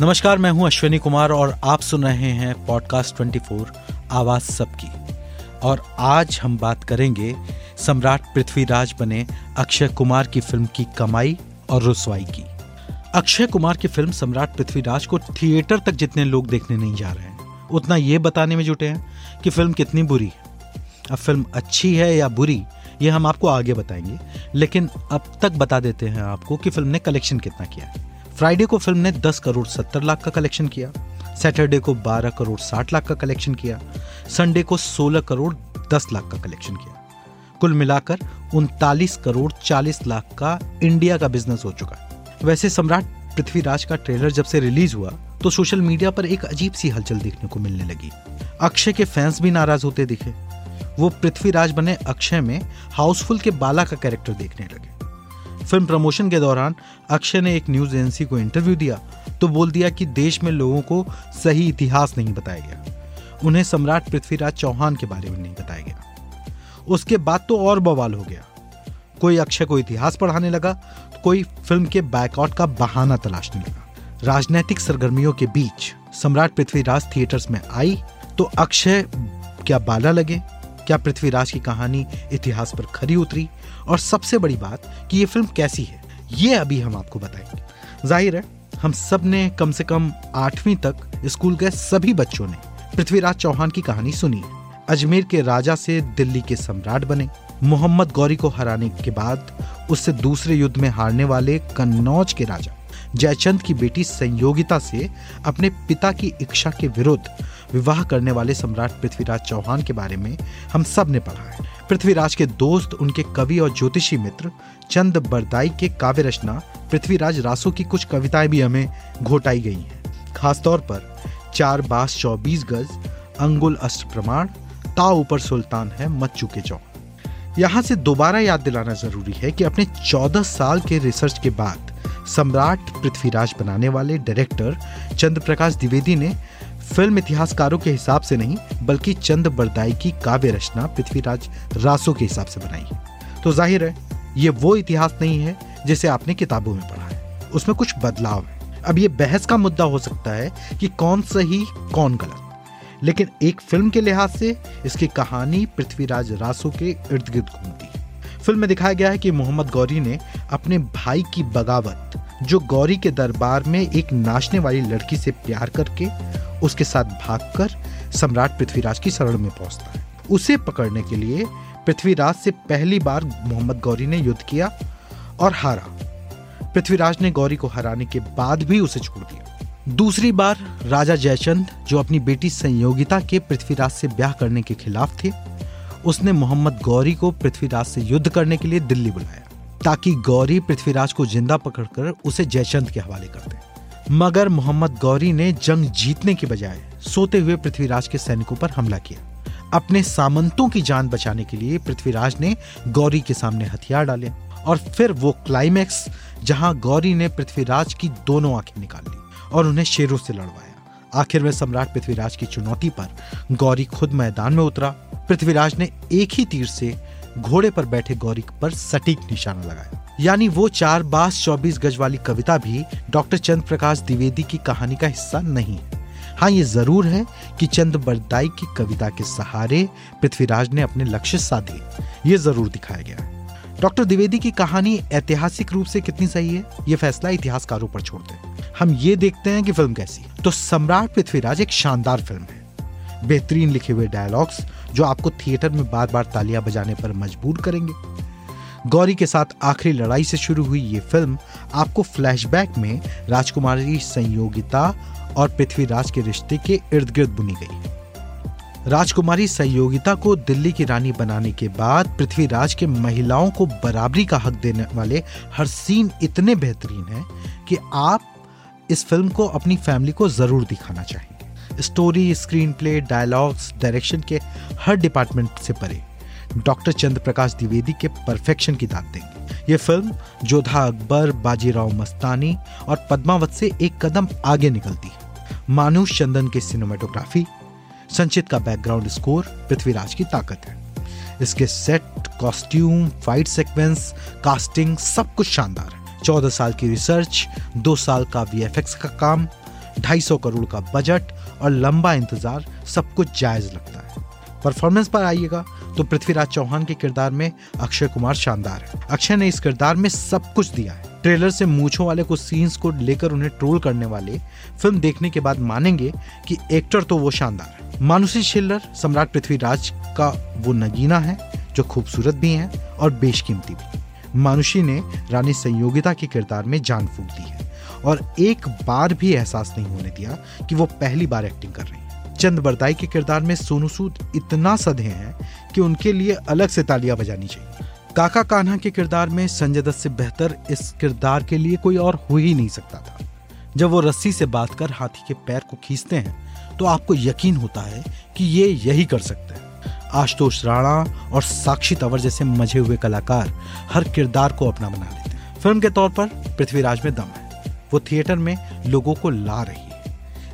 नमस्कार, मैं हूँ अश्विनी कुमार और आप सुन रहे हैं पॉडकास्ट 24 आवाज़ सबकी। और आज हम बात करेंगे, सम्राट पृथ्वीराज बने अक्षय कुमार की फ़िल्म की कमाई और रसवाई की। अक्षय कुमार की फ़िल्म सम्राट पृथ्वीराज को थिएटर तक जितने लोग देखने नहीं जा रहे हैं, उतना ये बताने में जुटे हैं कि फ़िल्म कितनी बुरी है। अब फ़िल्म अच्छी है या बुरी, ये हम आपको आगे बताएँगे, लेकिन अब तक बता देते हैं आपको कि फ़िल्म ने कलेक्शन कितना किया है। फ्राइडे को फ़िल्म ने 10 करोड़ 70 लाख का कलेक्शन किया। सैटरडे को 12 करोड़ 60 लाख का कलेक्शन किया। संडे को 16 करोड़ 10 लाख का कलेक्शन किया। कुल मिलाकर उनतालीस करोड़ 40 लाख का इंडिया का बिज़नेस हो चुका वैसे सम्राट पृथ्वीराज का ट्रेलर जब से रिलीज़ हुआ तो सोशल मीडिया पर एक अजीब सी हलचल देखने को मिलने लगी। अक्षय के फैंस भी नाराज़ होते दिखे। वो पृथ्वीराज बने अक्षय में हाउसफुल के बाला का कैरेक्टर देखने लगे। फ़िल्म प्रमोशन के दौरान अक्षय ने एक न्यूज़ एजेंसी को इंटरव्यू दिया तो बोल दिया कि देश में लोगों को सही इतिहास नहीं बताया गया। उन्हें सम्राट पृथ्वीराज चौहान के बारे में नहीं बताया गया। उसके बाद तो और बवाल हो गया। कोई अक्षय को इतिहास पढ़ाने लगा तो कोई फ़िल्म के बैकआउट का बहाना तलाशने लगा। राजनीतिक सरगर्मियों के बीच सम्राट पृथ्वीराज थिएटर्स में आई तो अक्षय क्या बाला लगे? क्या पृथ्वीराज की कहानी इतिहास पर खरी उतरी? और सबसे बड़ी बात कि ये फ़िल्म कैसी है, ये अभी हम आपको बताएँगे। ज़ाहिर है, हम सबने कम से कम आठवीं तक स्कूल गए सभी बच्चों ने। पृथ्वीराज चौहान की कहानी सुनी अजमेर के राजा से दिल्ली के सम्राट बने। मोहम्मद गौरी को हराने के बाद उससे दूसरे युद्ध में हारने वाले कन्नौज के राजा। जयचंद की बेटी संयोगिता से अपने पिता की इच्छा के विरुद्ध विवाह करने वाले सम्राट पृथ्वीराज चौहान के बारे में हम सबने पढ़ा है। पृथ्वीराज के दोस्त, उनके कवि और ज्योतिषी मित्र, चंद बरदाई के काव्य रचना, पृथ्वीराज रासो की कुछ कविताएँ भी हमें घोटाई गई हैं। खासतौर पर चार बास चौबीस गज, अंगुल अष्ट प्रमाण, ता ऊपर सुल्तान है मत चुके चौ यहाँ से दोबारा याद दिलाना ज़रूरी है कि अपने चौदह साल के रिसर्च के बाद सम्राट पृथ्वीराज बनाने वाले डायरेक्टर चंद्र प्रकाश द्विवेदी ने फ़िल्म इतिहासकारों के हिसाब से नहीं, बल्कि चंद बरदाई की काव्य रचना पृथ्वीराज रासो के हिसाब से बनाई। तो ज़ाहिर है, ये वो इतिहास नहीं है जिसे आपने किताबों में पढ़ा है। उसमें कुछ बदलाव है। अब ये बहस का मुद्दा हो सकता है कि कौन सही, कौन गलत। लेकिन एक फ़िल्म के लिहाज से इसकी कहानी पृथ्वीराज रासो के इर्द गिर्द घूमती है फ़िल्म में दिखाया गया है कि मोहम्मद गौरी ने अपने भाई की बगावत, जो गौरी के दरबार में एक नाचने वाली लड़की से प्यार करके उसके साथ भागकर सम्राट पृथ्वीराज की शरण में पहुँचता है। उसे पकड़ने के लिए पृथ्वीराज से पहली बार मोहम्मद गौरी ने युद्ध किया और हारा। पृथ्वीराज ने गौरी को हराने के बाद भी उसे छोड़ दिया। दूसरी बार राजा जयचंद, जो अपनी बेटी संयोगिता के पृथ्वीराज से ब्याह करने के खिलाफ थे, उसने मोहम्मद गौरी को पृथ्वीराज से युद्ध करने के लिए दिल्ली बुलाया, ताकि गौरी पृथ्वीराज को ज़िंदा पकड़कर उसे जयचंद के हवाले कर दे। मगर मोहम्मद गौरी ने जंग जीतने के बजाय सोते हुए पृथ्वीराज के सैनिकों पर हमला किया। अपने सामंतों की जान बचाने के लिए पृथ्वीराज ने गौरी के सामने हथियार डाले और फिर वो क्लाइमैक्स, जहाँ गौरी ने पृथ्वीराज की दोनों आँखें निकाल ली और उन्हें शेरों से लड़वाया। आखिर में सम्राट पृथ्वीराज की चुनौती पर गौरी खुद मैदान में उतरा। पृथ्वीराज ने एक ही तीर से घोड़े पर बैठे गौरी पर सटीक निशाना लगाया। यानी वो चार बास चौबीस गज वाली कविता भी डॉक्टर चंद्र प्रकाश द्विवेदी की कहानी का हिस्सा नहीं। है हाँ ये ज़रूर है कि चंद बरदाई की कविता के सहारे पृथ्वीराज ने अपने लक्ष्य साधे। ये ज़रूर दिखाया गया। डॉक्टर द्विवेदी की कहानी ऐतिहासिक रूप से कितनी सही है? ये फैसला इतिहासकारों पर छोड़ते हैं। हम ये देखते हैं कि फ़िल्म कैसी तो सम्राट पृथ्वीराज एक शानदार फ़िल्म है। बेहतरीन लिखे हुए डायलॉग्स जो आपको थिएटर में बार बार तालियाँ बजाने पर मजबूर करेंगे। गौरी के साथ आखिरी लड़ाई से शुरू हुई ये फ़िल्म आपको फ्लैशबैक में राजकुमारी, संयोगिता और पृथ्वीराज के रिश्ते के इर्द गिर्द बुनी गई। राजकुमारी, संयोगिता को दिल्ली की रानी बनाने के बाद पृथ्वीराज के महिलाओं को बराबरी का हक देने वाले हर सीन इतने बेहतरीन हैं कि आप इस फ़िल्म को अपनी फैमिली को ज़रूर दिखाना चाहेंगे। Story screen play dialogues direction के हर डिपार्टमेंट से परे। डॉक्टर चंद्र प्रकाश द्विवेदी के परफेक्शन की दाद देंगे। ये फ़िल्म जोधा अकबर, बाजीराव मस्तानी और पद्मावत से एक कदम आगे निकलती है। मानुष चंदन की सिनेमाटोग्राफी संचित का बैकग्राउंड स्कोर पृथ्वीराज की ताकत है। इसके set costume fight sequence casting सब कुछ शानदार है। चौदह साल की रिसर्च दो साल का वीएफएक्स का काम, ढाई सौ करोड़ का बजट और लंबा इंतज़ार सब कुछ जायज़ लगता है। परफॉर्मेंस पर आइएगा तो पृथ्वीराज चौहान के किरदार में अक्षय कुमार शानदार है। अक्षय ने इस किरदार में सब कुछ दिया है। ट्रेलर से मूछों वाले कुछ सीन्स को लेकर उन्हें ट्रोल करने वाले फ़िल्म देखने के बाद मानेंगे कि एक्टर तो वो शानदार है। मानुषी छिल्लर सम्राट पृथ्वीराज का वो नगीना है, जो खूबसूरत भी है और बेशकीमती भी मानुषी ने रानी संयोगिता के किरदार में जान फूक दी है और एक बार भी एहसास नहीं होने दिया कि वो पहली बार एक्टिंग कर रही है। चंद बरदाई के किरदार में सोनू सूद इतना सधे हैं कि उनके लिए अलग से तालियाँ बजानी चाहिए। काका कान्हा के किरदार में संजय दत्त से बेहतर इस किरदार के लिए कोई और हो ही नहीं सकता था। जब वो रस्सी से बात कर हाथी के पैर को खींचते हैं तो आपको यकीन होता है कि ये यही कर सकते हैं। आशुतोष राणा और साक्षी तंवर जैसे मज़े हुए कलाकार हर किरदार को अपना बना लेते हैं। फ़िल्म के तौर पर पृथ्वीराज में दम है। वो थिएटर में लोगों को ला रही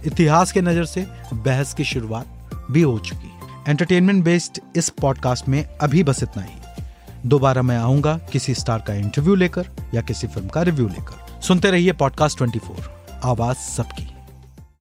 इतिहास के नज़र से बहस की शुरुआत भी हो चुकी है। एंटरटेनमेंट बेस्ड इस पॉडकास्ट में अभी बस इतना ही। दोबारा मैं आऊँगा किसी स्टार का इंटरव्यू लेकर या किसी फ़िल्म का रिव्यू लेकर। सुनते रहिए पॉडकास्ट 24 आवाज़ सबकी।